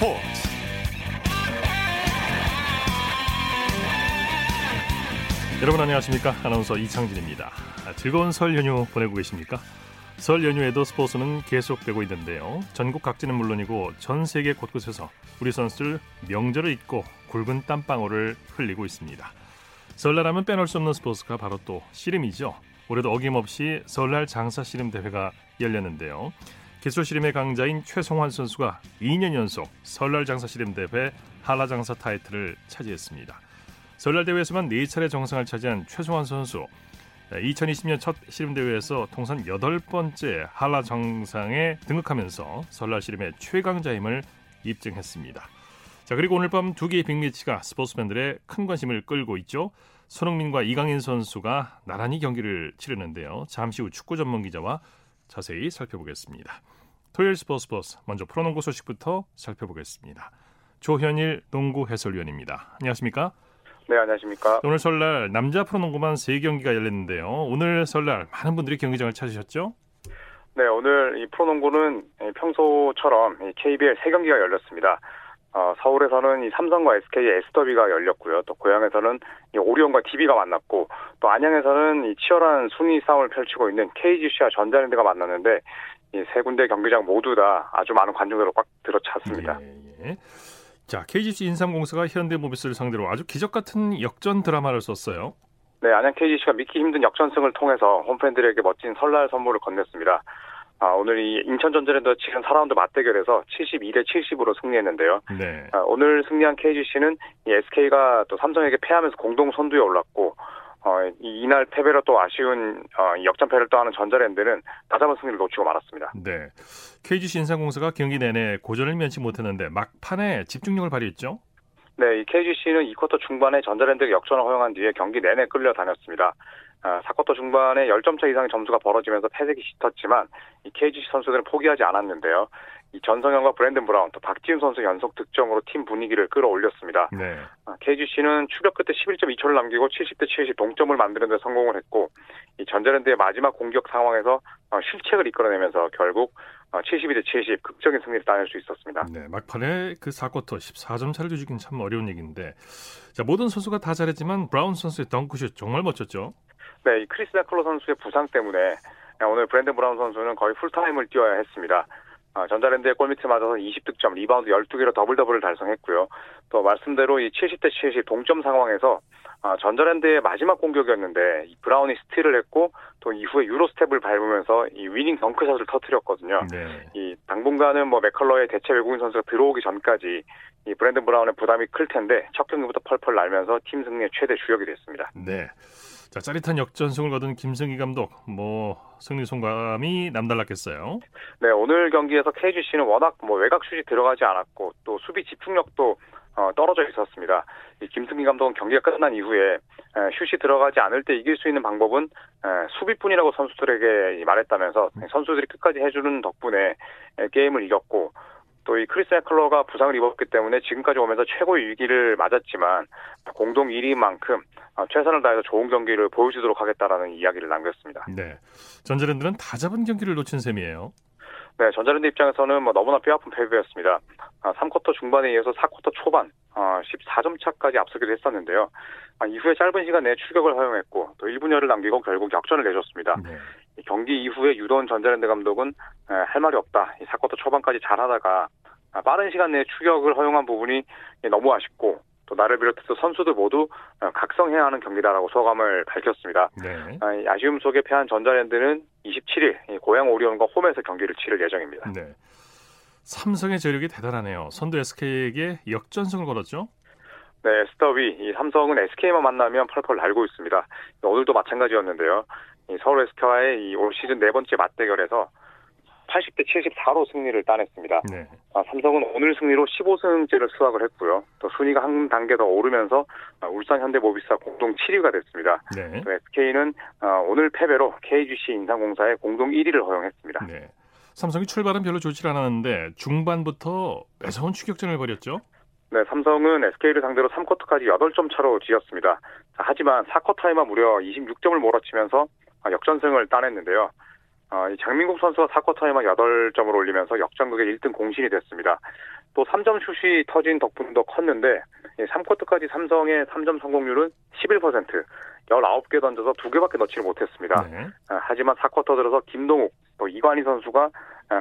스포츠. 여러분 안녕하십니까? 아나운서 이창진입니다. 아, 즐거운 설 연휴 보내고 계십니까? 설 연휴에도 스포츠는 계속되고 있는데요. 전국 각지는 물론이고 전 세계 곳곳에서 우리 선수들 명절을 잊고 굵은 땀방울을 흘리고 있습니다. 설날하면 빼놓을 수 없는 스포츠가 바로 또 씨름이죠. 올해도 어김없이 설날 장사 씨름 대회가 열렸는데요 기술 씨름의 강자인 최성환 선수가 2년 연속 설날 장사 씨름 대회 한라 장사 타이틀을 차지했습니다. 설날 대회에서만 4차례 정상을 차지한 최성환 선수 2020년 첫 씨름 대회에서 통산 8번째 한라 정상에 등극하면서 설날 씨름의 최강자임을 입증했습니다. 자 그리고 오늘 밤 두 개의 빅매치가 스포츠팬들의 큰 관심을 끌고 있죠. 손흥민과 이강인 선수가 나란히 경기를 치르는데요. 잠시 후 축구 전문 기자와 자세히 살펴보겠습니다. 토요일 스포츠 버스 먼저 프로농구 소식부터 살펴보겠습니다. 조현일 농구 해설위원입니다. 안녕하십니까? 네, 안녕하십니까? 오늘 설날 남자 프로농구만 3경기가 열렸는데요. 오늘 설날 많은 분들이 경기장을 찾으셨죠? 네, 오늘 이 프로농구는 평소처럼 KBL 3경기가 열렸습니다. 어, 서울에서는 이 삼성과 SK S더비가 열렸고요. 또 고향에서는 이 오리온과 DB가 만났고 또 안양에서는 이 치열한 순위 싸움을 펼치고 있는 KGC와 전자랜드가 만났는데 이 세 군데 경기장 모두 다 아주 많은 관중으로 꽉 들어찼습니다. 예, 예. 자, KGC 인삼공사가 현대모비스를 상대로 아주 기적 같은 역전 드라마를 썼어요. 네, 안양 KGC가 믿기 힘든 역전승을 통해서 홈팬들에게 멋진 설날 선물을 건넸습니다. 아, 오늘 이 인천전자랜드 치른 4라운드 맞대결에서 72대 70으로 승리했는데요. 네. 아, 오늘 승리한 KGC는 이 SK가 또 삼성에게 패하면서 공동 선두에 올랐고 어, 이, 이날 패배로 또 아쉬운 어, 역전패를 떠하는 전자랜드는 다잡은 승리를 놓치고 말았습니다. 네. KGC 인삼공사가 경기 내내 고전을 면치 못했는데 막판에 집중력을 발휘했죠. 네, 이 KGC는 2쿼터 중반에 전자랜드가 역전을 허용한 뒤에 경기 내내 끌려다녔습니다. 아, 4쿼터 중반에 10점 차 이상의 점수가 벌어지면서 패색이 짙었지만 이 KGC 선수들은 포기하지 않았는데요. 이 전성현과 브랜든 브라운 또 박지훈 선수 연속 득점으로 팀 분위기를 끌어올렸습니다. 네. 아, KGC는 추격 끝에 11.2초를 남기고 70대 70 동점을 만드는 데 성공을 했고 이 전자랜드의 마지막 공격 상황에서 어, 실책을 이끌어내면서 결국 72대 70 극적인 승리를 따낼 수 있었습니다. 네, 막판에 그 4쿼터 14점 차를 뒤집긴 참 어려운 얘기인데 자, 모든 선수가 다 잘했지만 브라운 선수의 덩크슛 정말 멋졌죠. 네, 이 크리스 맥컬러 선수의 부상 때문에 오늘 브랜든 브라운 선수는 거의 풀타임을 뛰어야 했습니다. 아, 전자랜드의 골밑에 맞서서 20득점, 리바운드 12개로 더블 더블을 달성했고요. 또 말씀대로 이 70대 70 동점 상황에서 아, 전자랜드의 마지막 공격이었는데 브라운이 스틸을 했고 또 이후에 Euro step을 밟으면서 이 winning 덩크샷을 터뜨렸거든요. 네. 이 당분간은 뭐 맥컬러의 대체 외국인 선수가 들어오기 전까지 이 브랜든 브라운의 부담이 클 텐데 첫 경기부터 펄펄 날면서 팀 승리의 최대 주역이 됐습니다. 네. 자, 짜릿한 역전승을 거둔 김승희 감독, 뭐 승리 소감이 남달랐겠어요. 네, 오늘 경기에서 KGC는 워낙 뭐 외곽 슛이 들어가지 않았고 또 수비 집중력도 어, 떨어져 있었습니다. 이 김승기 감독은 경기가 끝난 이후에 에, 슛이 들어가지 않을 때 이길 수 있는 방법은 에, 수비뿐이라고 선수들에게 말했다면서 선수들이 끝까지 해주는 덕분에 에, 게임을 이겼고 또 이 크리스 애클러가 부상을 입었기 때문에 지금까지 오면서 최고의 위기를 맞았지만 공동 1위인 만큼 어, 최선을 다해서 좋은 경기를 보여주도록 하겠다라는 이야기를 남겼습니다. 네. 전자랜드는 다 잡은 경기를 놓친 셈이에요. 네, 전자랜드 입장에서는 뭐 너무나 뼈아픈 패배였습니다. 아, 3쿼터 중반에 이어서 4쿼터 초반 아, 14점 차까지 앞서기도 했었는데요. 아, 이후에 짧은 시간 내에 추격을 허용했고 또 1분여를 남기고 결국 역전을 내줬습니다. 네. 경기 이후에 유도원 전자랜드 감독은 에, 할 말이 없다. 이 4쿼터 초반까지 잘하다가 아, 빠른 시간 내에 추격을 허용한 부분이 너무 아쉽고 또 나를 비롯해서 선수들 모두 어, 각성해야 하는 경기다라고 소감을 밝혔습니다. 네. 아, 이 아쉬움 속에 패한 전자랜드는 27일 고향 오리온과 홈에서 경기를 치를 예정입니다. 네. 삼성의 저력이 대단하네요. 선두 SK에게 역전승을 걸었죠. 네, 스더비 이 삼성은 SK만 만나면 펄펄 날고 있습니다. 오늘도 마찬가지였는데요. 이 서울 SK와의 이올 시즌 네 번째 맞대결에서 80대 74로 승리를 따냈습니다. 네. 아, 삼성은 오늘 승리로 15승째를 수확을 했고요. 또 순위가 한 단계 더 오르면서 아, 울산 현대모비스와 공동 7위가 됐습니다. 네. 또 SK는 아, 오늘 패배로 KGC 인삼공사에 공동 1위를 허용했습니다. 네. 삼성이 출발은 별로 좋지 않았는데 중반부터 매서운 추격전을 벌였죠. 네, 삼성은 SK를 상대로 3쿼터까지 8점 차로 지었습니다. 자, 하지만 4쿼터에만 무려 26점을 몰아치면서 아, 역전승을 따냈는데요. 어, 이 장민국 선수가 4쿼터에만 8점을 올리면서 역전극의 1등 공신이 됐습니다. 또 3점 슛이 터진 덕분도 컸는데 3쿼터까지 삼성의 3점 성공률은 11%, 19개 던져서 2개밖에 넣지를 못했습니다. 네. 하지만 4쿼터 들어서 김동욱, 또 이관희 선수가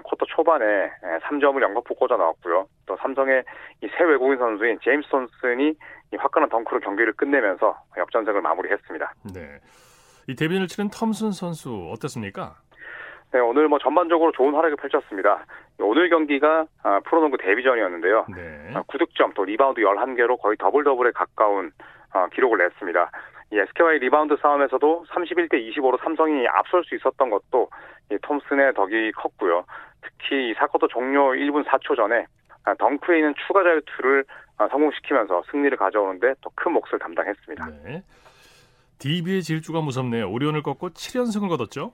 쿼터 초반에 3점을 연거푸 꽂아 넣었고요. 또 삼성의 새 외국인 선수인 제임스 톤슨이 화끈한 덩크로 경기를 끝내면서 역전승을 마무리했습니다. 네. 이 데뷔를 치른 톰슨 선수 어땠습니까? 네, 오늘 뭐 전반적으로 좋은 활약을 펼쳤습니다. 오늘 경기가 아, 프로농구 데뷔전이었는데요. 네. 9득점 아, 또 리바운드 11개로 거의 더블 더블에 가까운 아, 기록을 냈습니다. 이 SK와의 리바운드 싸움에서도 31대 25로 삼성이 앞설 수 있었던 것도 이 톰슨의 덕이 컸고요. 특히 이 4쿼터 종료 1분 4초 전에 덩크에 이은 추가 자유투를 성공시키면서 승리를 가져오는데 더 큰 몫을 담당했습니다. 네. DB의 질주가 무섭네요. 오리온을 꺾고 7연승을 거뒀죠?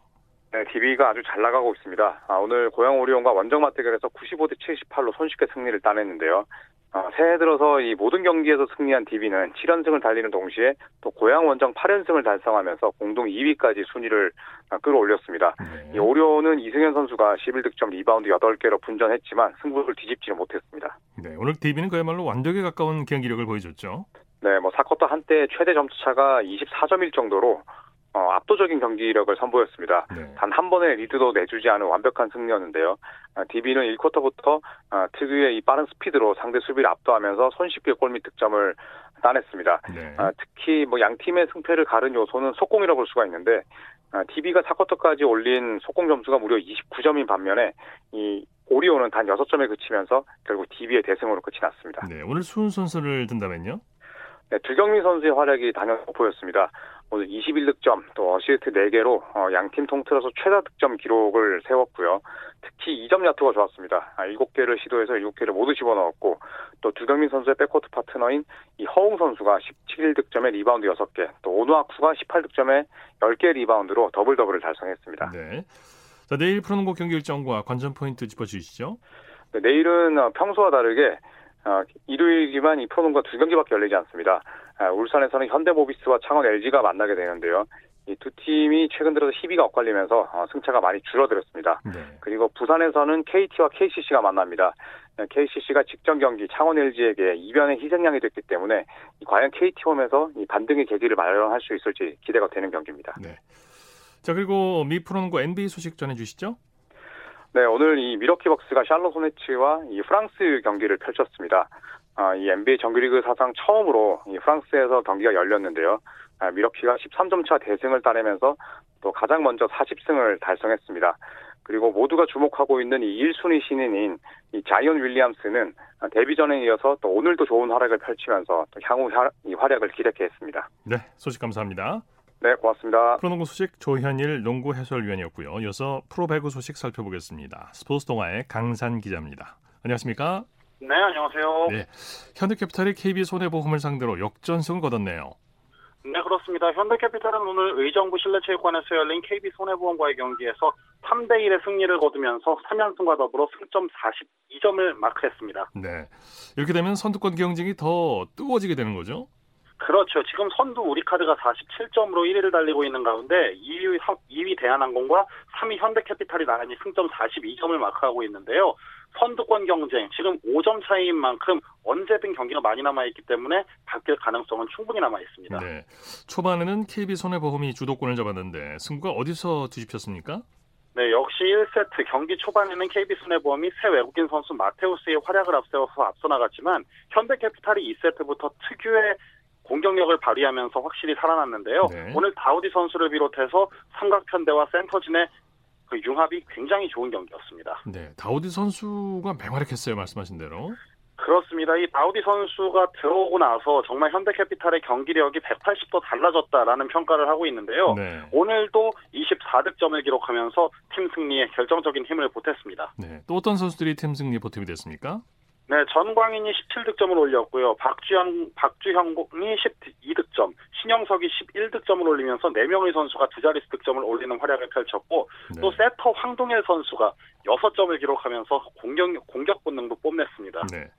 네, DB가 아주 잘 나가고 있습니다. 아, 오늘 고양 오리온과 원정 맞대결에서 95대 78로 손쉽게 승리를 따냈는데요. 아, 새해 들어서 이 모든 경기에서 승리한 DB는 7연승을 달리는 동시에 또 고양 원정 8연승을 달성하면서 공동 2위까지 순위를 아, 끌어올렸습니다. 네. 이 오리온은 이승현 선수가 11득점 리바운드 8개로 분전했지만 승부를 뒤집지는 못했습니다. 네, 오늘 DB는 그야말로 완벽에 가까운 경기력을 보여줬죠. 네, 뭐 사쿼터 한때 최대 점수차가 24점일 정도로 어, 압도적인 경기력을 선보였습니다. 네. 단한 번의 리드도 내주지 않은 완벽한 승리였는데요. 아, DB는 1쿼터부터 아, 특유의 이 빠른 스피드로 상대 수비를 압도하면서 손쉽게 골밑 득점을 따냈습니다. 네. 아, 특히 뭐 양 팀의 승패를 가른 요소는 속공이라고 볼 수가 있는데 아, DB가 4쿼터까지 올린 속공 점수가 무려 29점인 반면에 이 오리온은 단 6점에 그치면서 결국 DB의 대승으로 끝이 났습니다. 네, 오늘 수훈 선수를 든다면요? 네, 두경민 선수의 활약이 단연 돋보였습니다. 오늘 21득점 또 어시스트 4개로 어, 양팀 통틀어서 최다 득점 기록을 세웠고요. 특히 2점 야투가 좋았습니다. 아, 7개를 시도해서 7개를 모두 집어넣었고 또 두경민 선수의 백코트 파트너인 이 허웅 선수가 17 득점에 리바운드 6개 또 오누아쿠가 18 득점에 10개 리바운드로 더블 더블을 달성했습니다. 네. 자, 내일 프로농구 경기 일정과 관전 포인트 짚어주시죠. 네, 내일은 어, 평소와 다르게 어, 일요일이지만 이 프로농구가 두 경기밖에 열리지 않습니다. 아, 울산에서는 현대모비스와 창원 LG가 만나게 되는데요. 이 두 팀이 최근 들어서 희비가 엇갈리면서 어, 승차가 많이 줄어들었습니다. 네. 그리고 부산에서는 KT와 KCC가 만납니다. KCC가 직전 경기 창원 LG에게 이변의 희생양이 됐기 때문에 과연 KT 홈에서 이 반등의 계기를 마련할 수 있을지 기대가 되는 경기입니다. 네. 자 그리고 미 프로농구 NBA 소식 전해주시죠. 네, 오늘 이 미러키 벅스가 샬롯 호네츠와 이 프랑스 경기를 펼쳤습니다. 아, 이 NBA 정규리그 사상 처음으로 이 프랑스에서 경기가 열렸는데요. 아, 미러키가 13점 차 대승을 따내면서 또 가장 먼저 40승을 달성했습니다. 그리고 모두가 주목하고 있는 이 1순위 신인인 이 자이언 윌리엄스는 데뷔전에 이어서 또 오늘도 좋은 활약을 펼치면서 또 향후 이 활약을 기대케 했습니다. 네, 소식 감사합니다. 네, 고맙습니다. 프로농구 소식 조현일 농구 해설위원이었고요. 이어서 프로배구 소식 살펴보겠습니다. 스포츠 동아의 강산 기자입니다. 안녕하십니까? 네, 안녕하세요. 네, 현대캐피탈이 KB 손해보험을 상대로 역전승을 거뒀네요. 네, 그렇습니다. 현대캐피탈은 오늘 의정부 실내체육관에서 열린 KB 손해보험과의 경기에서 3대 1의 승리를 거두면서 3연승과 더불어 승점 42점을 마크했습니다. 네, 이렇게 되면 선두권 경쟁이 더 뜨거워지게 되는 거죠? 그렇죠. 지금 선두 우리 카드가 47점으로 1위를 달리고 있는 가운데 2위, 2위 대한항공과 3위 현대캐피탈이 나란히 승점 42점을 마크하고 있는데요. 선두권 경쟁 지금 5점 차이인 만큼 언제든 경기가 많이 남아 있기 때문에 바뀔 가능성은 충분히 남아 있습니다. 네. 초반에는 KB 손해보험이 주도권을 잡았는데 승부가 어디서 뒤집혔습니까? 네, 역시 1세트 경기 초반에는 KB손해보험이 새 외국인 선수 마테우스의 활약을 앞세워서 앞서 나갔지만 현대캐피탈이 2세트부터 특유의 공격력을 발휘하면서 확실히 살아났는데요. 네. 오늘 다우디 선수를 비롯해서 삼각편대와 센터진의 그 융합이 굉장히 좋은 경기였습니다. 네, 다우디 선수가 맹활약했어요. 말씀하신 대로. 그렇습니다. 이 다우디 선수가 들어오고 나서 정말 현대캐피탈의 경기력이 180도 달라졌다라는 평가를 하고 있는데요. 네. 오늘도 24득점을 기록하면서 팀 승리에 결정적인 힘을 보탰습니다. 네, 또 어떤 선수들이 팀 승리에 보탬이 됐습니까? 네, 전광인이 17득점을 올렸고요. 박주현, 박주형이 12득점, 신영석이 11득점을 올리면서 4명의 선수가 두 자릿수 득점을 올리는 활약을 펼쳤고, 네. 또 세터 황동일 선수가 6점을 기록하면서 공격, 공격 본능도 뽐냈습니다. 네.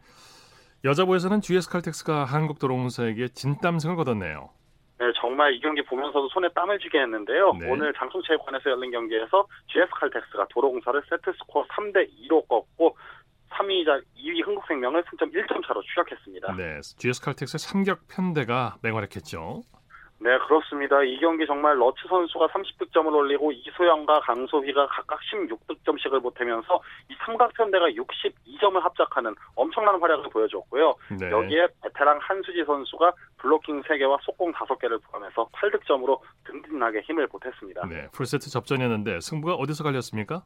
여자부에서는 GS 칼텍스가 한국도로공사에게 진땀승을 거뒀네요. 네, 정말 이 경기 보면서도 손에 땀을 쥐게 했는데요. 네. 오늘 장충체육관에서 열린 경기에서 GS 칼텍스가 도로공사를 세트 스코어 3대 2로 꺾고 3위자 2위 흥국생명을 승점 1점 차로 추격했습니다. 네, GS 칼텍스의 삼격 편대가 맹활약했죠. 네, 그렇습니다. 이 경기 정말 러츠 선수가 30득점을 올리고 이소영과 강소희가 각각 16득점씩을 보태면서 이 삼각편대가 62점을 합작하는 엄청난 활약을 보여줬고요. 네. 여기에 베테랑 한수지 선수가 블로킹 3개와 속공 5개를 포함해서 8득점으로 든든하게 힘을 보탰습니다. 네, 풀세트 접전이었는데 승부가 어디서 갈렸습니까?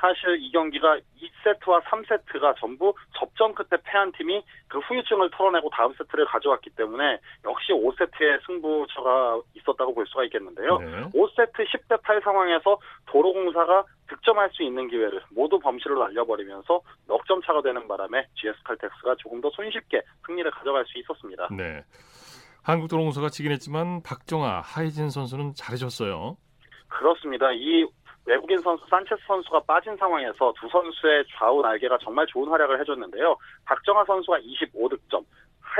사실 이 경기가 2세트와 3세트가 전부 접전 끝에 패한 팀이 그 후유증을 털어내고 다음 세트를 가져왔기 때문에 역시 5세트의 승부처가 있었다고 볼 수가 있겠는데요. 네. 5세트 10대 8 상황에서 도로공사가 득점할 수 있는 기회를 모두 범실로 날려버리면서 넉점 차가 되는 바람에 GS 칼텍스가 조금 더 손쉽게 승리를 가져갈 수 있었습니다. 네. 한국도로공사가 지긴 했지만 박정아, 하이진 선수는 잘해줬어요. 그렇습니다. 이 외국인 선수 산체스 선수가 빠진 상황에서 두 선수의 좌우 날개가 정말 좋은 활약을 해줬는데요. 박정아 선수가 25득점,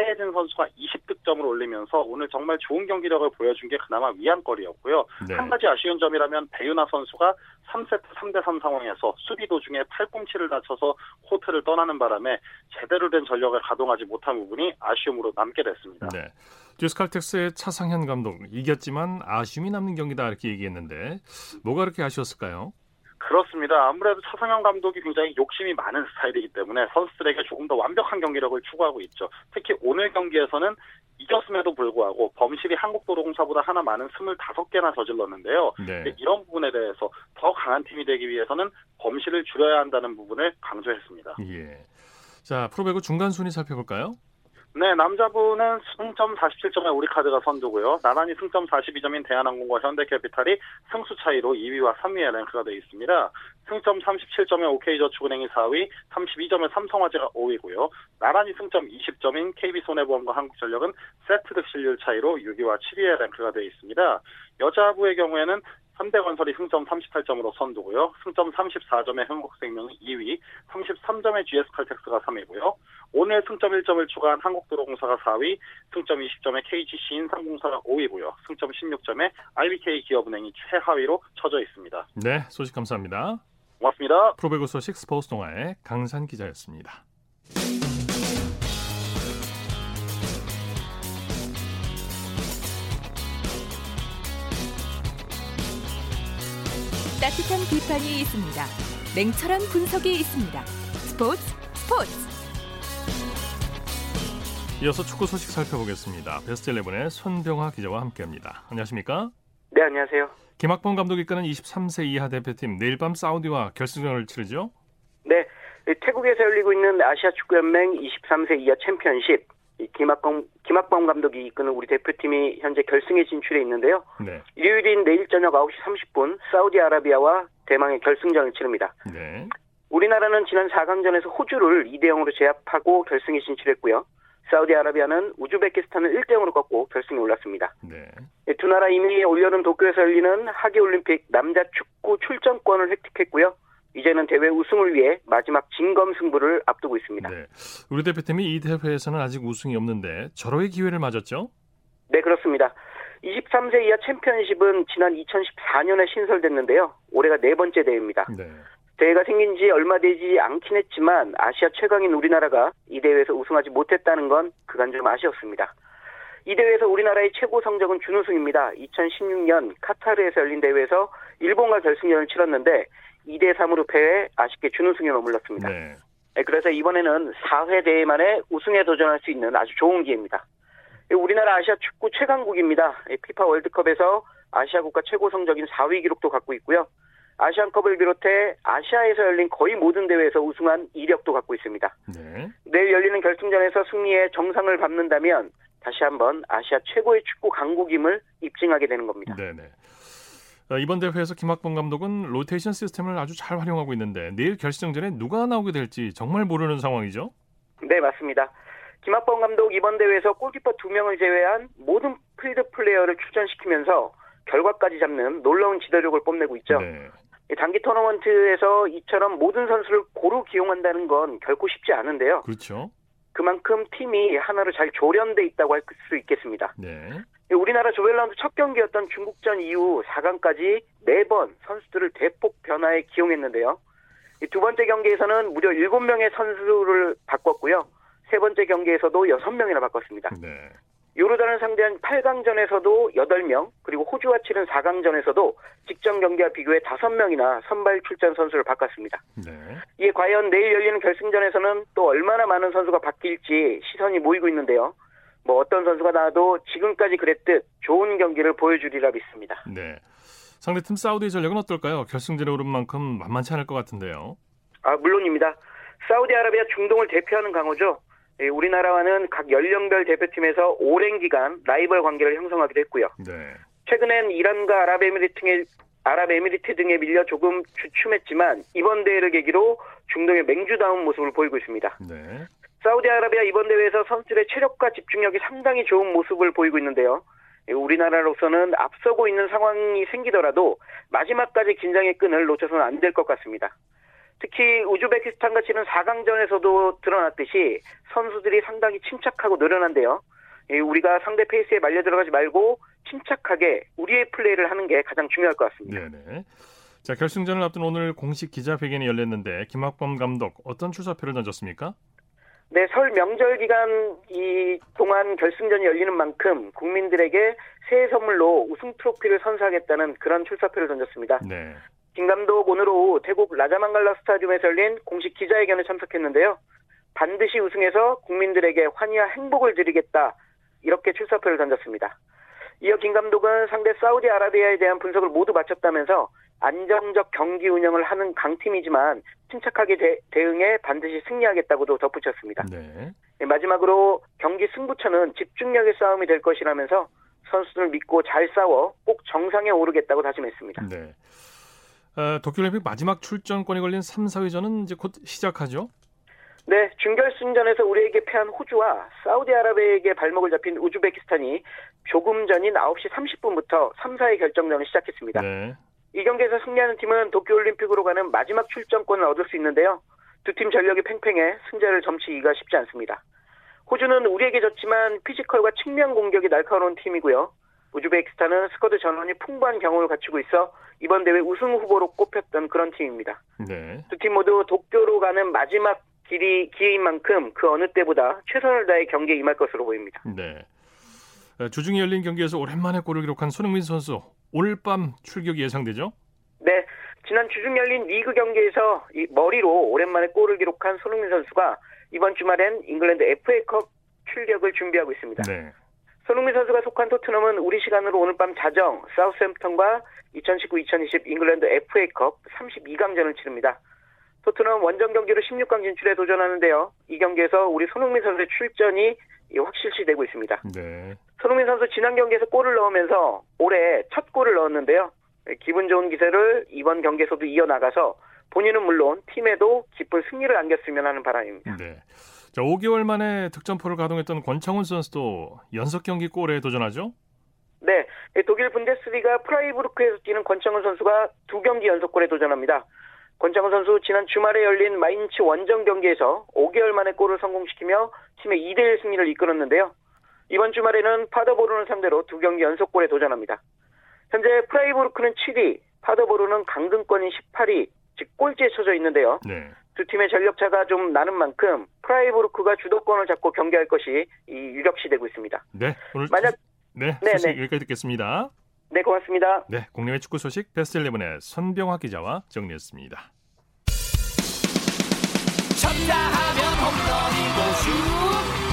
하예진 선수가 20득점을 올리면서 오늘 정말 좋은 경기력을 보여준 게 그나마 위안거리였고요. 네. 한 가지 아쉬운 점이라면 배윤아 선수가 3세트 3대3 상황에서 수비 도중에 팔꿈치를 다쳐서 코트를 떠나는 바람에 제대로 된 전력을 가동하지 못한 부분이 아쉬움으로 남게 됐습니다. 네. 듀스칼텍스의 차상현 감독 이겼지만 아쉬움이 남는 경기다 이렇게 얘기했는데 뭐가 그렇게 아쉬웠을까요? 그렇습니다. 아무래도 차상현 감독이 굉장히 욕심이 많은 스타일이기 때문에 선수들에게 조금 더 완벽한 경기력을 추구하고 있죠. 특히 오늘 경기에서는 이겼음에도 불구하고 범실이 한국도로공사보다 하나 많은 25개나 저질렀는데요. 네. 이런 부분에 대해서 더 강한 팀이 되기 위해서는 범실을 줄여야 한다는 부분을 강조했습니다. 예. 자, 프로배구 중간 순위 살펴볼까요? 네, 남자분은 승점 47점의 우리카드가 선두고요. 나란히 승점 42점인 대한항공과 현대캐피탈이 승수 차이로 2위와 3위에 랭크가 되어 있습니다. 승점 37점의 OK저축은행이 4위, 32점의 삼성화재가 5위고요. 나란히 승점 20점인 KB손해보험과 한국전력은 세트 득실률 차이로 6위와 7위에 랭크가 되어 있습니다. 여자부의 경우에는 현대건설이 승점 38점으로 선두고요. 승점 34점의 흥국생명이 2위, 33점의 GS칼텍스가 3위고요. 오늘 승점 1점을 추가한 한국도로공사가 4위, 승점 20점의 KGC 인삼공사가 5위고요. 승점 16점의 IBK 기업은행이 최하위로 처져 있습니다. 네, 소식 감사합니다. 고맙습니다. 프로배구 소식 스포츠 동아의 강산 기자였습니다. 따뜻한 비판이 있습니다. 냉철한 분석이 있습니다. 스포츠 스포츠. 이어서 축구 소식 살펴보겠습니다. 베스트 11의 손병화 기자와 함께합니다. 안녕하십니까? 네, 안녕하세요. 김학범 감독이 이끄는 23세 이하 대표팀 내일 밤 사우디와 결승전을 치르죠? 네, 태국에서 열리고 있는 아시아 축구연맹 23세 이하 챔피언십 김학범, 김학범 감독이 이끄는 우리 대표팀이 현재 결승에 진출해 있는데요. 네. 일요일인 내일 저녁 9시 30분 사우디아라비아와 대망의 결승전을 치릅니다. 네. 우리나라는 지난 4강전에서 호주를 2대 0으로 제압하고 결승에 진출했고요. 사우디아라비아는 우즈베키스탄을 1대 0으로 꺾고 결승에 올랐습니다. 네. 네. 두 나라 이미 올여름 도쿄에서 열리는 하계올림픽 남자 축구 출전권을 획득했고요. 이제는 대회 우승을 위해 마지막 진검 승부를 앞두고 있습니다. 네. 우리 대표팀이 이 대회에서는 아직 우승이 없는데 절호의 기회를 맞았죠? 네, 그렇습니다. 23세 이하 챔피언십은 지난 2014년에 신설됐는데요. 올해가 네 번째 대회입니다. 네. 대회가 생긴 지 얼마 되지 않긴 했지만 아시아 최강인 우리나라가 이 대회에서 우승하지 못했다는 건 그간 좀 아쉬웠습니다. 이 대회에서 우리나라의 최고 성적은 준우승입니다. 2016년 카타르에서 열린 대회에서 일본과 결승전을 치렀는데 2대 3으로 패해 아쉽게 준우승에 머물렀습니다. 네. 네, 그래서 이번에는 4회 대회 만에 우승에 도전할 수 있는 아주 좋은 기회입니다. 우리나라 아시아 축구 최강국입니다. 피파 월드컵에서 아시아 국가 최고 성적인 4위 기록도 갖고 있고요. 아시안컵을 비롯해 아시아에서 열린 거의 모든 대회에서 우승한 이력도 갖고 있습니다. 네. 내일 열리는 결승전에서 승리에 정상을 밟는다면 다시 한번 아시아 최고의 축구 강국임을 입증하게 되는 겁니다. 네네. 어, 이번 대회에서 김학범 감독은 로테이션 시스템을 아주 잘 활용하고 있는데 내일 결승전에 누가 나오게 될지 정말 모르는 상황이죠? 네, 맞습니다. 김학범 감독 이번 대회에서 골키퍼 두 명을 제외한 모든 필드 플레이어를 출전시키면서 결과까지 잡는 놀라운 지도력을 뽐내고 있죠. 네. 단기 토너먼트에서 이처럼 모든 선수를 고루 기용한다는 건 결코 쉽지 않은데요. 그렇죠. 그만큼 팀이 하나로 잘 조련돼 있다고 할 수 있겠습니다. 네. 우리나라 조별라운드 첫 경기였던 중국전 이후 4강까지 매번 선수들을 대폭 변화해 기용했는데요. 두 번째 경기에서는 무려 7명의 선수를 바꿨고요. 세 번째 경기에서도 6명이나 바꿨습니다. 네. 요르단을 상대한 8강전에서도 8명, 그리고 호주와 치른 4강전에서도 직전 경기와 비교해 5명이나 선발 출전 선수를 바꿨습니다. 네. 이에 과연 내일 열리는 결승전에서는 또 얼마나 많은 선수가 바뀔지 시선이 모이고 있는데요. 뭐 어떤 선수가 나와도 지금까지 그랬듯 좋은 경기를 보여주리라 믿습니다. 네. 상대팀 사우디의 전력은 어떨까요? 결승전에 오른 만큼 만만치 않을 것 같은데요. 아 물론입니다. 사우디아라비아 중동을 대표하는 강호죠. 예, 우리나라와는 각 연령별 대표팀에서 오랜 기간 라이벌 관계를 형성하기도 했고요. 네. 최근엔 이란과 아랍에미리트 등에 아랍에미리트 등에 밀려 조금 주춤했지만 이번 대회를 계기로 중동의 맹주다운 모습을 보이고 있습니다. 네. 사우디아라비아 이번 대회에서 선수들의 체력과 집중력이 상당히 좋은 모습을 보이고 있는데요. 예, 우리나라로서는 앞서고 있는 상황이 생기더라도 마지막까지 긴장의 끈을 놓쳐서는 안 될 것 같습니다. 특히 우즈베키스탄과 치는 4강전에서도 드러났듯이 선수들이 상당히 침착하고 노련한데요. 우리가 상대 페이스에 말려 들어가지 말고 침착하게 우리의 플레이를 하는 게 가장 중요할 것 같습니다. 네네. 자 결승전을 앞둔 오늘 공식 기자회견이 열렸는데 김학범 감독 어떤 출사표를 던졌습니까? 네, 설 명절 기간 이 동안 결승전이 열리는 만큼 국민들에게 새해 선물로 우승 트로피를 선사하겠다는 그런 출사표를 던졌습니다. 네. 김 감독 오늘 오후 태국 라자망갈라 스타디움에서 열린 공식 기자회견에 참석했는데요. 반드시 우승해서 국민들에게 환희와 행복을 드리겠다 이렇게 출사표를 던졌습니다. 이어 김 감독은 상대 사우디아라비아에 대한 분석을 모두 마쳤다면서 안정적 경기 운영을 하는 강팀이지만 침착하게 대, 응해 반드시 승리하겠다고도 덧붙였습니다. 네. 네, 마지막으로 경기 승부처는 집중력의 싸움이 될 것이라면서 선수들 믿고 잘 싸워 꼭 정상에 오르겠다고 다짐했습니다. 네. 어, 도쿄올림픽 마지막 출전권이 걸린 3, 4위전은 이제 곧 시작하죠? 네, 준결승전에서 우리에게 패한 호주와 사우디아라비아에게 발목을 잡힌 우즈베키스탄이 조금 전인 9시 30분부터 3, 4위 결정전을 시작했습니다. 네. 이 경기에서 승리하는 팀은 도쿄올림픽으로 가는 마지막 출전권을 얻을 수 있는데요. 두 팀 전력이 팽팽해 승자를 점치기가 쉽지 않습니다. 호주는 우리에게 졌지만 physical과 측면 공격이 날카로운 팀이고요. 우즈베키스탄은 squad 전원이 풍부한 경험을 갖추고 있어 이번 대회 우승 후보로 꼽혔던 그런 팀입니다. 네. 두 팀 모두 도쿄로 가는 마지막 길이 기회인 만큼 그 어느 때보다 최선을 다해 경기에 임할 것으로 보입니다. 네. 주중에 열린 경기에서 오랜만에 골을 기록한 손흥민 선수 오늘 밤 출격이 예상되죠? 네. 지난 주중 열린 리그 경기에서 머리로 오랜만에 골을 기록한 손흥민 선수가 이번 주말엔 잉글랜드 FA컵 출격을 준비하고 있습니다. 네. 손흥민 선수가 속한 토트넘은 우리 시간으로 오늘 밤 자정 사우스햄프턴과 2019-2020 잉글랜드 FA컵 32강전을 치릅니다. 토트넘 원정 경기로 16강 진출에 도전하는데요. 이 경기에서 우리 손흥민 선수의 출전이 확실시 되고 있습니다. 네. 손흥민 선수 지난 경기에서 골을 넣으면서 올해 첫 골을 넣었는데요. 기분 좋은 기세를 이번 경기에서도 이어나가서 본인은 물론 팀에도 기쁜 승리를 안겼으면 하는 바람입니다. 네. 자, 5개월 만에 득점포를 가동했던 권창훈 선수도 연속 경기 골에 도전하죠? 네, 독일 분데스리가 프라이부르크에서 뛰는 권창훈 선수가 두 경기 연속 골에 도전합니다. 권창훈 선수 지난 주말에 열린 마인츠 원정 경기에서 5개월 만에 골을 성공시키며 팀의 2대1 승리를 이끌었는데요. 이번 주말에는 파더보르는 상대로 두 경기 연속골에 도전합니다. 현재 프라이부르크는 7위, 파더보르는 강등권인 18위, 즉 꼴찌에 처져 있는데요. 네. 두 팀의 전력차가 좀 나는 만큼 프라이부르크가 주도권을 잡고 경기할 것이 이 유력시되고 있습니다. 네, 오늘 만약 네, 네 네. 여기까지 듣겠습니다. 네, 고맙습니다. 네, 국내외 축구 소식 베스트 11의 손병화 기자와 정리했습니다. 쳤다 하면 홈런이고 슛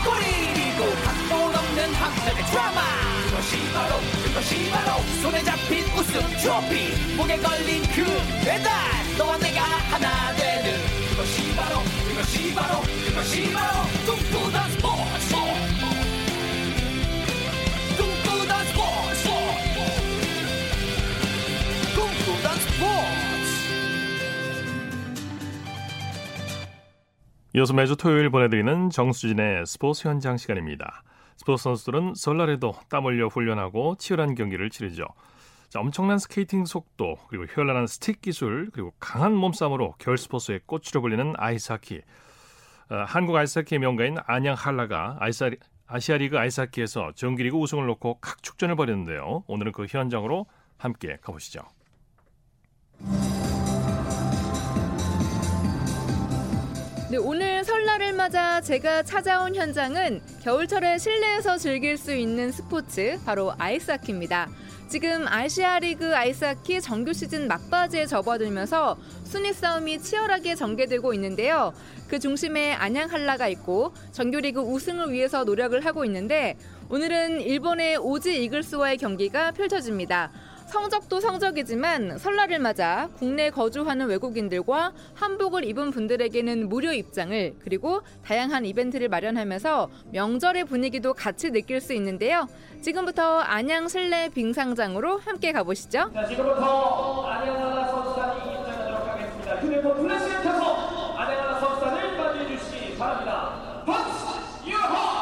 골이고 각본 없는 한편의 드라마 그것이 바로 그것이 바로 손에 잡힌 우승 트로피 목에 걸린 그 배달 너와 내가 하나 되는 그것이 바로 그것이 바로 그것이 바로 꿈꾸던 스포츠 이어서 매주 토요일 보내드리는 정수진의 스포츠 현장 시간입니다. 스포츠 선수들은 설날에도 땀 흘려 훈련하고 치열한 경기를 치르죠. 자, 엄청난 스케이팅 속도 그리고 현란한 스틱 기술 그리고 강한 몸싸움으로 겨울 스포츠의 꽃으로 불리는 아이스하키. 어, 한국 아이스하키의 명가인 안양 한라가 아시아리그 아이스하키에서 정기리그 우승을 놓고 각축전을 벌였는데요. 오늘은 그 현장으로 함께 가보시죠. 네, 오늘 설날을 맞아 제가 찾아온 현장은 겨울철에 실내에서 즐길 수 있는 스포츠 바로 아이스하키입니다. 지금 아시아 리그 아이스하키 정규 시즌 막바지에 접어들면서 순위 싸움이 치열하게 전개되고 있는데요. 그 중심에 안양 한라가 있고 정규 리그 우승을 위해서 노력을 하고 있는데 오늘은 일본의 오지 이글스와의 경기가 펼쳐집니다. 성적도 성적이지만 설날을 맞아 국내 거주하는 외국인들과 한복을 입은 분들에게는 무료 입장을 그리고 다양한 이벤트를 마련하면서 명절의 분위기도 같이 느낄 수 있는데요. 지금부터 안양 실내 빙상장으로 함께 가보시죠. 자, 지금부터 안양 선수단이 입장하도록 하겠습니다. 휴대폰 플래시를 켜서 안양 선수단을 맞이해 주시기 바랍니다. 박수! 유호!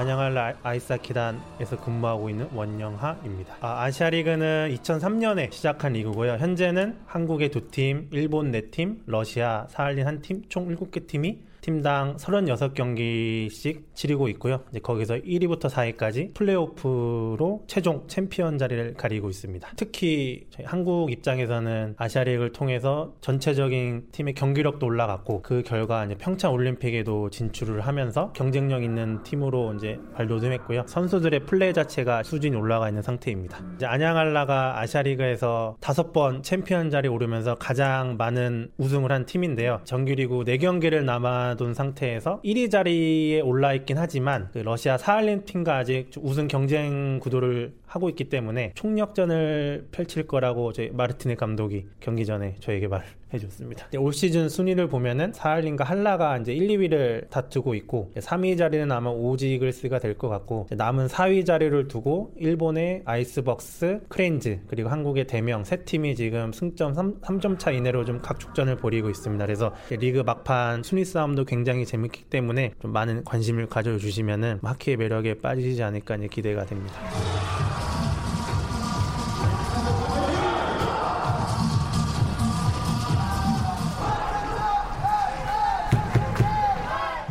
안양 한라 아이스하키단에서 근무하고 있는 원영하입니다. 아시아 리그는 2003년에 시작한 리그고요. 현재는 한국의 두 팀, 일본 네 팀, 러시아 사할린 한 팀, 총 7개 팀이 팀당 36경기씩 치르고 있고요. 이제 거기서 1위부터 4위까지 플레이오프로 최종 챔피언 자리를 가리고 있습니다. 특히 한국 입장에서는 아시아리그를 통해서 전체적인 팀의 경기력도 올라갔고 그 결과 이제 평창 올림픽에도 진출을 하면서 경쟁력 있는 팀으로 이제 발돋움했고요. 선수들의 플레이 자체가 수준이 올라가 있는 상태입니다. 이제 안양 한라가 아시아리그에서 다섯 번 챔피언 자리에 오르면서 가장 많은 우승을 한 팀인데요. 정규리그 4경기를 남아 남아둔 상태에서 1위 자리에 올라 있긴 하지만 그 러시아 사할린 팀과 아직 우승 경쟁 구도를 하고 있기 때문에 총력전을 펼칠 거라고 저희 마르티넥 감독이 경기 전에 저에게 말해줬습니다. 올 시즌 순위를 보면은 사할린과 한라가 이제 1, 2위를 다투고 있고 3위 자리는 아마 오지 이글스가 될 것 같고 남은 4위 자리를 두고 일본의 아이스벅스, 크레인즈 그리고 한국의 대명 세 팀이 지금 승점 3, 3점 차 이내로 좀 각축전을 벌이고 있습니다. 그래서 리그 막판 순위 싸움도 굉장히 재밌기 때문에 좀 많은 관심을 가져주시면은 하키의 매력에 빠지지 않을까 기대가 됩니다.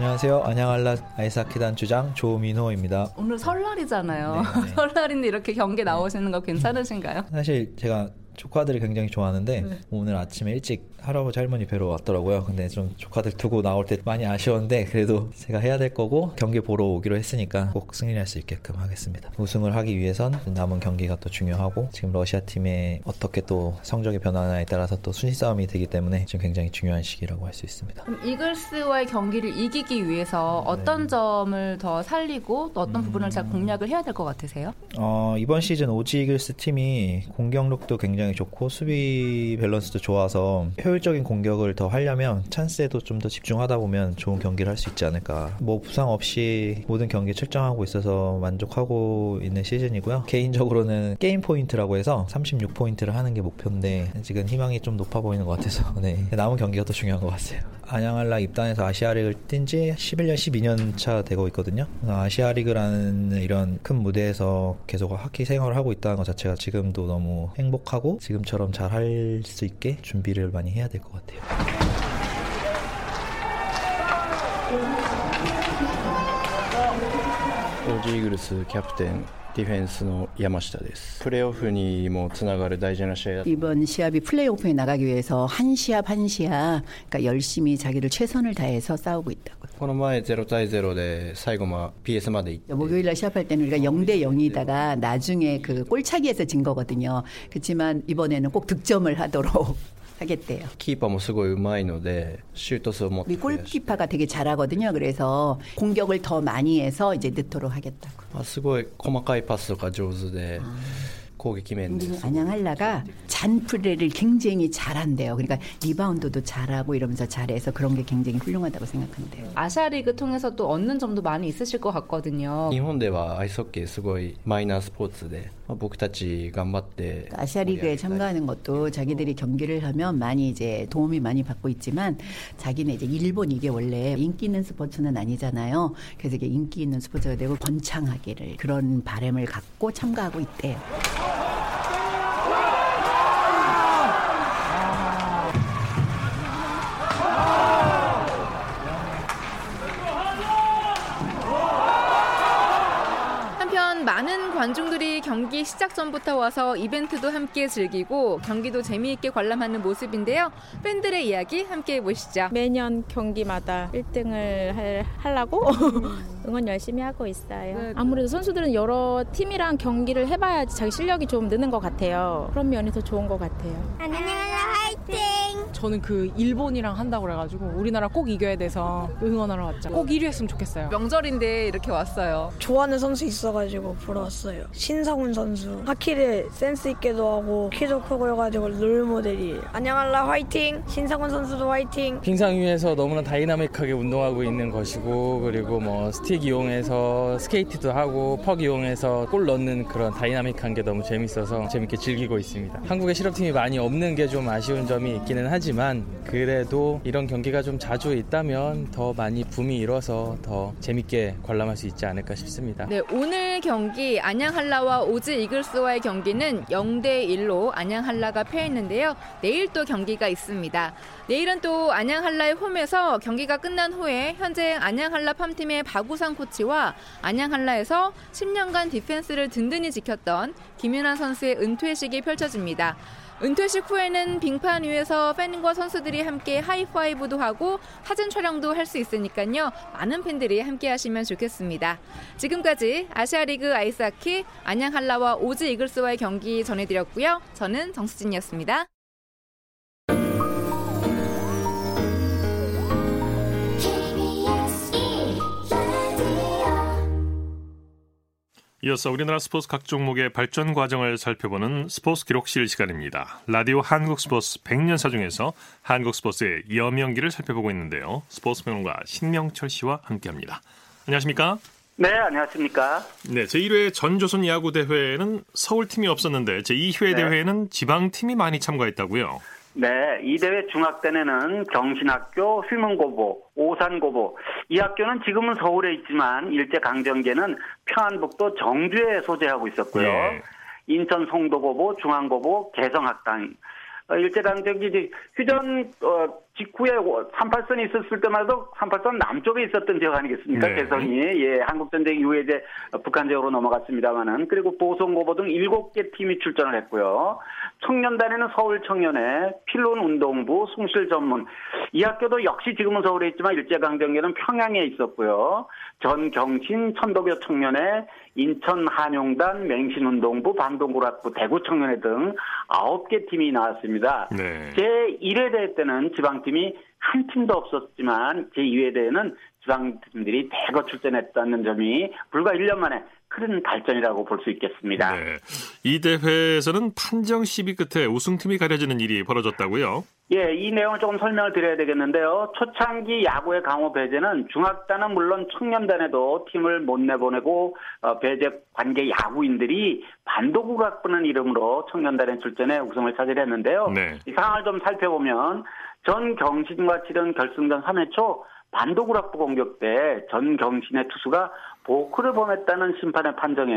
안녕하세요. 안양알라 아이스하키단 주장 조민호입니다. 오늘 설날이잖아요. 네, 네. 설날인데 이렇게 경기 나오시는 거 괜찮으신가요? 사실 제가 조카들이 굉장히 좋아하는데 네. 오늘 아침에 일찍 할아버지 할머니 뵈러 왔더라고요. 근데 좀 조카들 두고 나올 때 많이 아쉬웠는데 그래도 제가 해야 될 거고 경기 보러 오기로 했으니까 꼭 승리할 수 있게끔 하겠습니다. 우승을 하기 위해선 남은 경기가 또 중요하고 지금 러시아 팀의 어떻게 또 성적이 변하냐에 따라서 또 순위 싸움이 되기 때문에 지금 굉장히 중요한 시기라고 할 수 있습니다. 이글스와의 경기를 이기기 위해서 어떤 네. 점을 더 살리고 또 어떤 음... 부분을 잘 공략을 해야 될 것 같으세요? 어, 이번 시즌 오지 이글스 팀이 공격력도 굉장히 좋고 수비 밸런스도 좋아서 효율적인 공격을 더 하려면 찬스에도 좀 더 집중하다 보면 좋은 경기를 할 수 있지 않을까. 뭐 부상 없이 모든 경기 출전하고 있어서 만족하고 있는 시즌이고요. 개인적으로는 게임 포인트라고 해서 36포인트를 하는 게 목표인데 지금 희망이 좀 높아 보이는 것 같아서 네. 남은 경기가 더 중요한 것 같아요. 안양알라 입단해서 아시아리그를 뛴 지 11년, 12년 차 되고 있거든요. 아시아리그라는 이런 큰 무대에서 계속 하키 생활을 하고 있다는 것 자체가 지금도 너무 행복하고 지금처럼 잘 할 수 있게 준비를 많이 해야 될 것 같아요. 오지 이글스 캡틴 ディフェンスの山下ですプレーオフにもつながる大事な試合 이번 시합이 플레이오프에 나가기 위해서 한 시합 한 시합 그러니까 열심히 자기를 최선을 다해서 싸우고 있다고. この前0対0で最後ま PSまで 목요일 날 시합할 때는 우리가 0대 0이다가 나중에 그 골차기에서 진 거거든요. 그렇지만 이번에는 꼭 득점을 하도록 하겠대요. 키퍼もすごいうまいのでシュート数を持 우리 골키퍼가 되게 잘하거든요. 그래서 공격을 더 많이 해서 이제 넣도록 하겠다고. すごい細かいパスとか上手で 아. 우리는 안양할라가 잔플레이를 굉장히 잘한대요. 그러니까 리바운드도 잘하고 이러면서 잘해서 그런 게 굉장히 훌륭하다고 생각한대요. 아시아리그 통해서 또 얻는 점도 많이 있으실 것 같거든요. 일본では 아이스호키 すごい 마이너 스포츠で 僕たち頑張って 아시아리그에 참가하는 것도 자기들이 경기를 하면 많이 이제 도움이 많이 받고 있지만 자기는 이제 일본 이게 원래 인기 있는 스포츠는 아니잖아요. 그래서 이게 인기 있는 스포츠가 되고 번창하기를 그런 바램을 갖고 참가하고 있대요. 시작 전부터 와서 이벤트도 함께 즐기고 경기도 재미있게 관람하는 모습인데요. 팬들의 이야기 함께 해보시죠. 매년 경기마다 1등을 할, 하려고 응원 열심히 하고 있어요. 네. 아무래도 선수들은 여러 팀이랑 경기를 해봐야지 자기 실력이 좀 느는 것 같아요. 그런 면이 더 좋은 것 같아요. 안녕하세요. 화이팅! 저는 그 일본이랑 한다고 그래가지고 우리나라 꼭 이겨야 돼서 응원하러 왔죠. 꼭 1위 했으면 좋겠어요. 명절인데 이렇게 왔어요. 좋아하는 선수 있어가지고 보러 왔어요. 신성훈 선수. 하키를 센스 있게도 하고 키도 크고 해가지고 롤모델이. 안양한라 화이팅! 신성훈 선수도 화이팅! 빙상 위에서 너무나 다이나믹하게 운동하고 있는 것이고 그리고 뭐 스틱 이용해서 스케이트도 하고 퍽 이용해서 골 넣는 그런 다이나믹한 게 너무 재밌어서 재밌게 즐기고 있습니다. 한국의 실업팀이 많이 없는 게 좀 아쉬운 점이 있기는 하지만 그래도 이런 경기가 좀 자주 있다면 더 많이 붐이 일어서 더 재밌게 관람할 수 있지 않을까 싶습니다. 네, 오늘 경기 안양한라와 오즈 이글스와의 경기는 0대 1로 안양한라가 패했는데요. 내일 또 경기가 있습니다. 내일은 또 안양한라의 홈에서 경기가 끝난 후에 현재 안양한라 팜팀의 박우상 코치와 안양한라에서 10년간 디펜스를 든든히 지켰던 김윤환 선수의 은퇴식이 펼쳐집니다. 은퇴식 후에는 빙판 위에서 팬과 선수들이 함께 하이파이브도 하고 사진 촬영도 할 수 있으니까요. 많은 팬들이 함께 하시면 좋겠습니다. 지금까지 아시아리그 아이스하키 안양 한라와 오즈 이글스와의 경기 전해드렸고요. 저는 정수진이었습니다. 이어서 우리나라 스포츠 각 종목의 발전 과정을 살펴보는 스포츠 기록실 시간입니다. 라디오 한국 스포츠 100년사 중에서 한국 스포츠의 여명기를 살펴보고 있는데요. 스포츠 평론가 신명철 씨와 함께합니다. 안녕하십니까? 네, 안녕하십니까? 네, 제1회 전조선 야구 대회에는 서울 팀이 없었는데 제2회 네. 대회에는 지방 팀이 많이 참가했다고요? 네, 이 대회 중학대회는 경신학교, 휘문고보, 오산고보. 이 학교는 지금은 서울에 있지만 일제 강점기에는 평안북도 정주에 소재하고 있었고요. 네. 인천 송도고보, 중앙고보, 개성학당. 어, 일제 강점기 휴전 어, 직후에 38선이 있었을 때마다 38선 남쪽에 있었던 지역 아니겠습니까? 네. 개성이 예 한국전쟁 이후에 이제 북한 지역으로 넘어갔습니다만은 그리고 보성고보 등 7개 팀이 출전을 했고요. 청년단에는 서울 청년회, 필론 운동부, 숭실 전문 이 학교도 역시 지금은 서울에 있지만 일제강점기에는 평양에 있었고요. 전경신, 천도교 청년회, 인천 한용단, 맹신운동부, 반동구락부, 대구 청년회 등 9개 팀이 나왔습니다. 네. 제1회 대회 때는 지방팀 이 한 팀도 없었지만 제2회 대회는 지방팀들이 대거 출전했다는 점이 불과 1년 만에 큰 발전이라고 볼 수 있겠습니다. 네. 이 대회에서는 판정 시비 끝에 우승팀이 가려지는 일이 벌어졌다고요? 예, 이 내용을 조금 설명을 드려야 되겠는데요. 초창기 야구의 강호 배제는 중학단은 물론 청년단에도 팀을 못 내보내고 어, 배제 관계 야구인들이 반도국악부는 이름으로 청년단에 출전해 우승을 차지했는데요. 네. 이 상황을 좀 살펴보면 전 경신과 치른 결승전 3회 초 반도구락부 공격 때 전 경신의 투수가 보크를 범했다는 심판의 판정에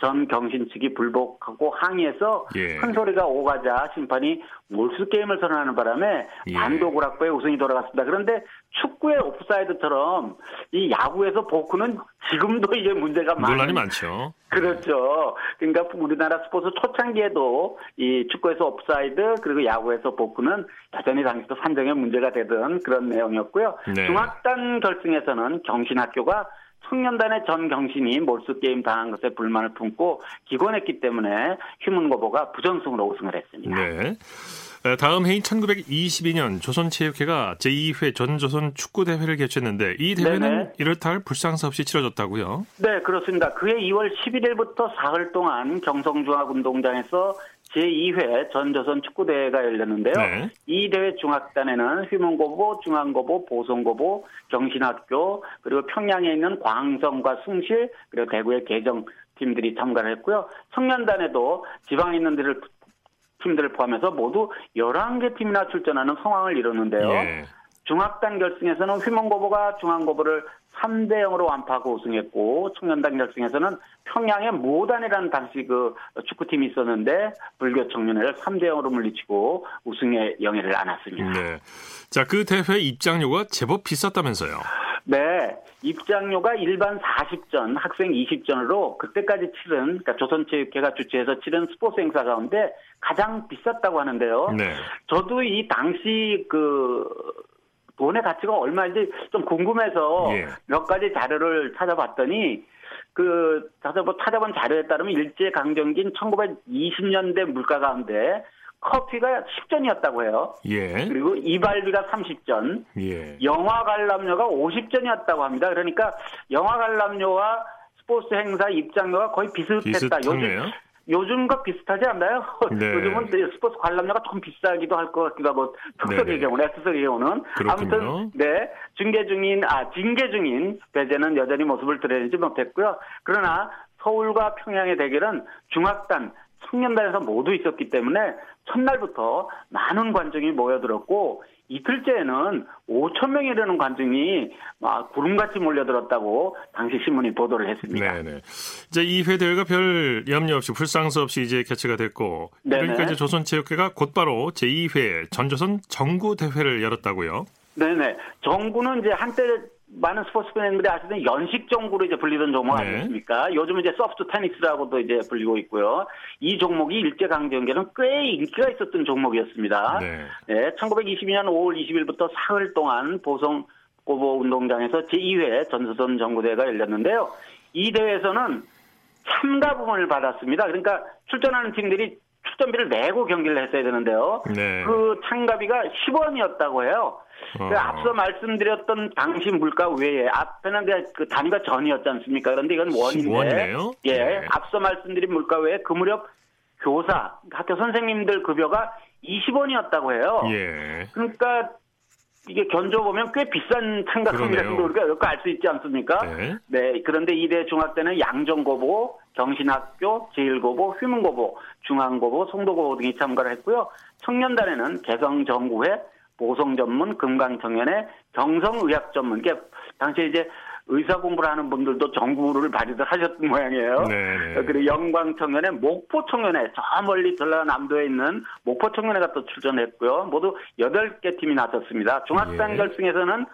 전 경신 측이 불복하고 항의해서 예. 큰 소리가 오가자 심판이 몰수 게임을 선언하는 바람에 예. 반도구락부의 우승이 돌아갔습니다. 그런데 축구의 오프사이드처럼 이 야구에서 보크는 지금도 이게 문제가 많 논란이 많죠. 그렇죠. 그러니까 우리나라 스포츠 초창기에도 이 축구에서 오프사이드 그리고 야구에서 보크는 여전히 당시도 판정에 문제가 되던 그런 내용이었고요. 네. 중학단 결승에서는 경신학교가 청년단의 전 경신이 몰수 게임 당한 것에 불만을 품고 기권했기 때문에 휴문고보가 부전승으로 우승을 했습니다. 네. 다음 해인 1922년 조선체육회가 제2회 전조선 축구대회를 개최했는데 이 대회는 네네. 이렇다 할 불상사 없이 치러졌다고요? 네, 그렇습니다. 그해 2월 11일부터 사흘 동안 경성중학운동장에서 제2회 전조선 축구대회가 열렸는데요. 네. 이 대회 중학단에는 휘문고보, 중앙고보, 보성고보, 경신학교, 그리고 평양에 있는 광성과 숭실, 그리고 대구의 개정 팀들이 참가를 했고요. 청년단에도 지방에 있는 데를 팀들을 포함해서 모두 11개 팀이나 출전하는 상황을 이뤘는데요. 예. 중학단 결승에서는 휘문고보가 중앙고보를 3대 0으로 완파하고 우승했고 청년단 결승에서는 평양의 모단이라는 당시 그 축구팀이 있었는데 불교 청년회를 3대 0으로 물리치고 우승의 영예를 안았습니다. 네. 자, 그 대회 입장료가 제법 비쌌다면서요. 네, 입장료가 일반 40전, 학생 20전으로 그때까지 치른, 그러니까 조선체육회가 주최해서 치른 스포츠 행사 가운데 가장 비쌌다고 하는데요. 네. 저도 이 당시 그 돈의 가치가 얼마인지 좀 궁금해서 예. 몇 가지 자료를 찾아봤더니 그 찾아본, 찾아본 자료에 따르면 일제 강점기인 1920년대 물가 가운데 커피가 10전이었다고 해요. 예. 그리고 이발비가 30전. 예. 영화 관람료가 50전이었다고 합니다. 그러니까 영화 관람료와 스포츠 행사 입장료가 거의 비슷했다. 요즘 요즘과 비슷하지 않나요? 네. 요즘은 스포츠 관람료가 좀 비싸기도 할 것 같기도 하고 특석의 경우는 S석의 경우는. 아무튼 네 중계 중인 아 징계 중인 배제는 여전히 모습을 드러내지 못했고요. 그러나 서울과 평양의 대결은 중학단 청년단에서 모두 있었기 때문에 첫날부터 많은 관중이 모여들었고 이틀째에는 5천 명이 되는 관중이 막 구름같이 몰려들었다고 당시 신문이 보도를 했습니다. 네네. 이제 2회 대회가 별 염려 없이 불상수 없이 이제 개최가 됐고 네네. 그러니까 이제 조선체육회가 곧바로 제2회 전조선 정구 대회를 열었다고요. 네네. 정구는 이제 한때 많은 스포츠 팬들이 아시는 연식 종구로 이제 불리던 종목 네. 아니겠습니까? 요즘 이제 소프트 테니스라고도 이제 불리고 있고요. 이 종목이 일제 강점기에는 꽤 인기가 있었던 종목이었습니다. 네. 네 1922년 5월 20일부터 사흘 동안 보성 고보 운동장에서 제2회 전수선 정구대회가 열렸는데요. 이 대회에서는 참가금을 받았습니다. 그러니까 출전하는 팀들이 출전비를 내고 경기를 했어야 되는데요. 네. 그 참가비가 10원이었다고 해요. 어. 그 앞서 말씀드렸던 당시 물가 외에 앞에는 그 단위가 전이었지 않습니까? 그런데 이건 원인데. 원이네요? 예. 네. 앞서 말씀드린 물가 외에 그 무렵 교사, 학교 선생님들 급여가 20원이었다고 해요. 예. 그러니까 이게 견줘보면 꽤 비싼 참가금이라는 걸 우리가 알수 있지 않습니까? 네. 네. 그런데 이대 중학대는 양정고보, 경신학교, 제일고보, 휘문고보, 중앙고보, 송도고보 등이 참가를 했고요. 청년단에는 개성정구회, 보성 전문, 금강청년회, 경성의학 전문, 이게 당시에 이제 의사 공부를 하는 분들도 정구를 발휘를 하셨던 모양이에요. 네, 네. 그리고 영광청년회, 목포청년회, 저 멀리 전라남도에 있는 목포청년회가 또 출전했고요. 모두 8개 팀이 나섰습니다. 중학생 예. 결승에서는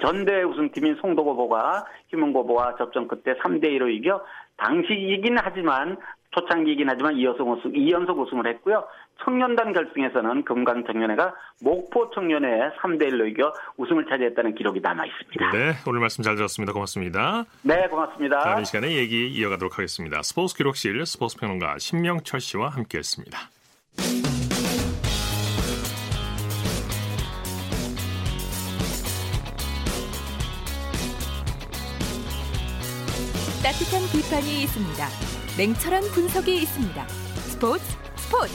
전대 우승팀인 송도고보가 희문고보와 접전 끝에 3대2로 이겨 당시 이긴 하지만 초창기이긴 하지만 2연속 우승, 2연속 우승을 했고요. 청년단 결승에서는 금강청년회가 목포 청년회 3대1로 이겨 우승을 차지했다는 기록이 남아 있습니다. 네, 오늘 말씀 잘 들었습니다. 고맙습니다. 네, 고맙습니다. 다음 시간에 얘기 이어가도록 하겠습니다. 스포츠 기록실 스포츠 평론가 신명철 씨와 함께했습니다. 따뜻한 비판이 있습니다. 냉철한 분석이 있습니다. 스포츠 스포츠.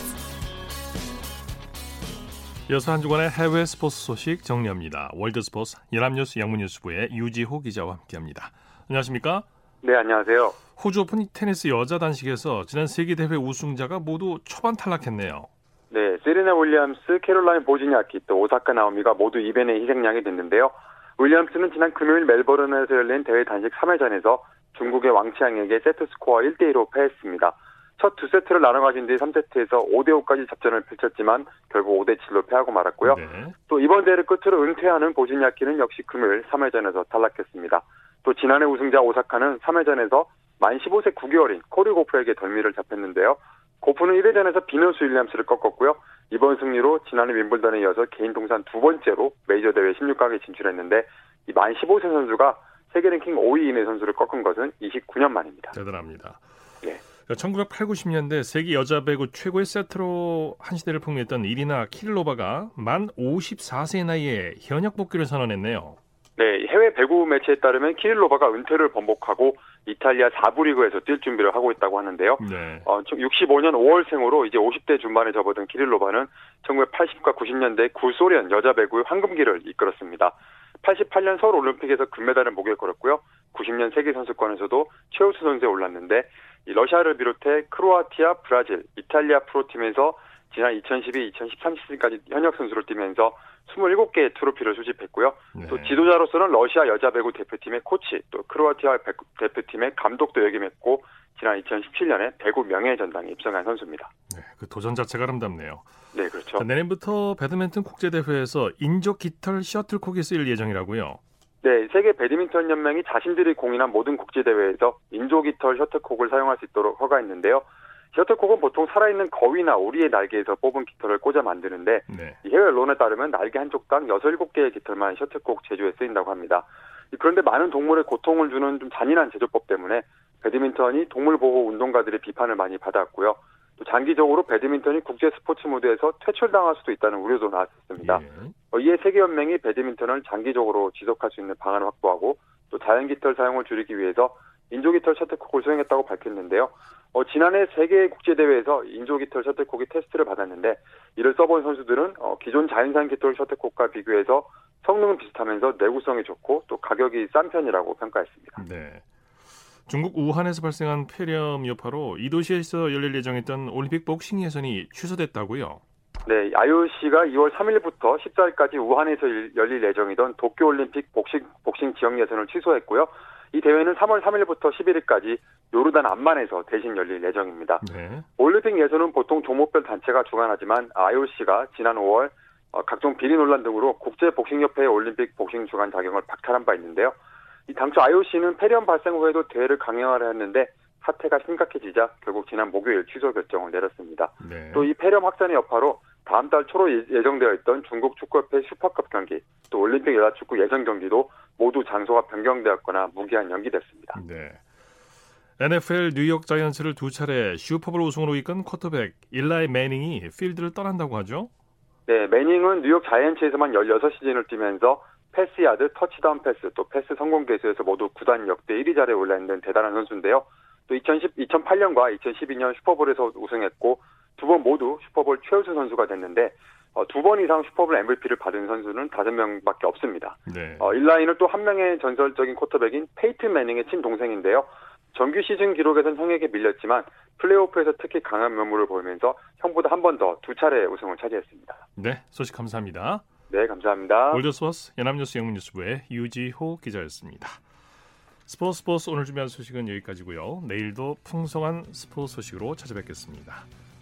이어서 한 주간의 해외 스포츠 소식 정리합니다. 월드 스포츠 연합뉴스 영문뉴스부의 유지호 기자와 함께합니다. 안녕하십니까? 네, 안녕하세요. 호주 오픈 테니스 여자 단식에서 지난 세계 대회 우승자가 모두 초반 탈락했네요. 네, 세리나 윌리엄스, 캐롤라인 보지니아키 또 오사카 나오미가 모두 이변의 희생양이 됐는데요. 윌리엄스는 지난 금요일 멜버른에서 열린 대회 단식 3회전에서 중국의 왕치앙에게 세트 스코어 1대2로 패했습니다. 첫 두 세트를 나눠 가진 뒤 3세트에서 5대5까지 접전을 펼쳤지만 결국 5대7로 패하고 말았고요. 네. 또 이번 대회를 끝으로 은퇴하는 보즈니아키는 역시 금요일 3회전에서 탈락했습니다. 또 지난해 우승자 오사카는 3회전에서 만 15세 9개월인 코리 고프에게 덜미를 잡혔는데요. 고프는 1회전에서 비너스 윌리엄스를 꺾었고요. 이번 승리로 지난해 윈블던에 이어서 개인 통산 두 번째로 메이저 대회 16강에 진출했는데 이 만 15세 선수가 세계 랭킹 5위 이내 선수를 꺾은 것은 29년 만입니다. 대단합니다. 네. 1980, 90년대 세계 여자 배구 최고의 세트로 한 시대를 풍미했던 이리나 키릴로바가 만 54세 나이에 현역 복귀를 선언했네요. 네, 해외 배구 매체에 따르면 키릴로바가 은퇴를 번복하고 이탈리아 4부 리그에서 뛸 준비를 하고 있다고 하는데요. 네. 어, 65년 5월생으로 이제 50대 중반에 접어든 키릴로바는 1980과 90년대 구소련 여자 배구의 황금기를 이끌었습니다. 88년 서울 올림픽에서 금메달을 목에 걸었고요. 90년 세계 선수권에서도 최우수 선수에 올랐는데 러시아를 비롯해 크로아티아, 브라질, 이탈리아 프로팀에서 지난 2012, 2013 시즌까지 현역 선수를 뛰면서 27개의 트로피를 수집했고요. 네. 또 지도자로서는 러시아 여자 배구 대표팀의 코치, 또 크로아티아 대표팀의 감독도 역임했고 지난 2017년에 배구 명예전당에 입성한 선수입니다. 네, 그 도전 자체가 아름답네요. 네, 그렇죠. 자, 내년부터 배드민턴 국제대회에서 인조 깃털 셔틀콕이 쓰일 예정이라고요. 네, 세계 배드민턴 연맹이 자신들이 공인한 모든 국제 대회에서 인조 깃털 셔틀콕을 사용할 수 있도록 허가했는데요. 셔틀콕은 보통 살아있는 거위나 오리의 날개에서 뽑은 깃털을 꽂아 만드는데 네. 해외 언론에 따르면 날개 한쪽당 6, 7개의 깃털만 셔틀콕 제조에 쓰인다고 합니다. 그런데 많은 동물에 고통을 주는 좀 잔인한 제조법 때문에 배드민턴이 동물 보호 운동가들의 비판을 많이 받았고요. 또 장기적으로 배드민턴이 국제 스포츠 무대에서 퇴출당할 수도 있다는 우려도 나왔습니다. 예. 어, 이에 세계연맹이 배드민턴을 장기적으로 지속할 수 있는 방안을 확보하고 또 자연깃털 사용을 줄이기 위해서 인조깃털 셔틀콕을 수행했다고 밝혔는데요. 어, 지난해 세계 국제대회에서 인조깃털 셔틀콕이 테스트를 받았는데 이를 써본 선수들은 어, 기존 자연산 깃털 셔틀콕과 비교해서 성능은 비슷하면서 내구성이 좋고 또 가격이 싼 편이라고 평가했습니다. 네. 중국 우한에서 발생한 폐렴 여파로 이 도시에서 열릴 예정했던 올림픽 복싱 예선이 취소됐다고요? 네, IOC가 2월 3일부터 14일까지 우한에서 열릴 예정이던 도쿄올림픽 복싱, 복싱 지역 예선을 취소했고요. 이 대회는 3월 3일부터 11일까지 요르단 암만에서 대신 열릴 예정입니다. 네. 올림픽 예선은 보통 종목별 단체가 주관하지만 IOC가 지난 5월 어, 각종 비리 논란 등으로 국제복싱협회의 올림픽 복싱 주관 자격을 박탈한 바 있는데요. 이 당초 IOC는 폐렴 발생 후에도 대회를 강행하려 했는데 사태가 심각해지자 결국 지난 목요일 취소 결정을 내렸습니다. 네. 또이 폐렴 확산의 여파로 다음 달 초로 예, 예정되어 있던 중국 축구협회 슈퍼컵 경기, 또 올림픽 여자축구 예선 경기도 모두 장소가 변경되었거나 무기한 연기됐습니다. 네. NFL 뉴욕 자이언츠를 두 차례 슈퍼볼 우승으로 이끈 쿼터백 일라이 매닝이 필드를 떠난다고 하죠? 네, 매닝은 뉴욕 자이언츠에서만 16시즌을 뛰면서 패스 야드, 터치다운 패스, 또 패스 성공 개수에서 모두 구단 역대 1위 자리에 올라있는 대단한 선수인데요. 또 2010, 2008년과 2012년 슈퍼볼에서 우승했고 두 번 모두 슈퍼볼 최우수 선수가 됐는데 어, 두 번 이상 슈퍼볼 MVP를 받은 선수는 다섯 명밖에 없습니다. 네. 어, 일라이는 또한 명의 전설적인 쿼터백인 페이튼 매닝의 친동생인데요. 정규 시즌 기록에선 형에게 밀렸지만 플레이오프에서 특히 강한 면모를 보이면서 형보다 한 번 더 두 차례 우승을 차지했습니다. 네, 소식 감사합니다. 네, 감사합니다. 월드스포스 연합뉴스 영문뉴스부의 유지호 기자였습니다. 스포츠 스포츠 오늘 준비한 소식은 여기까지고요. 내일도 풍성한 스포츠 소식으로 찾아뵙겠습니다.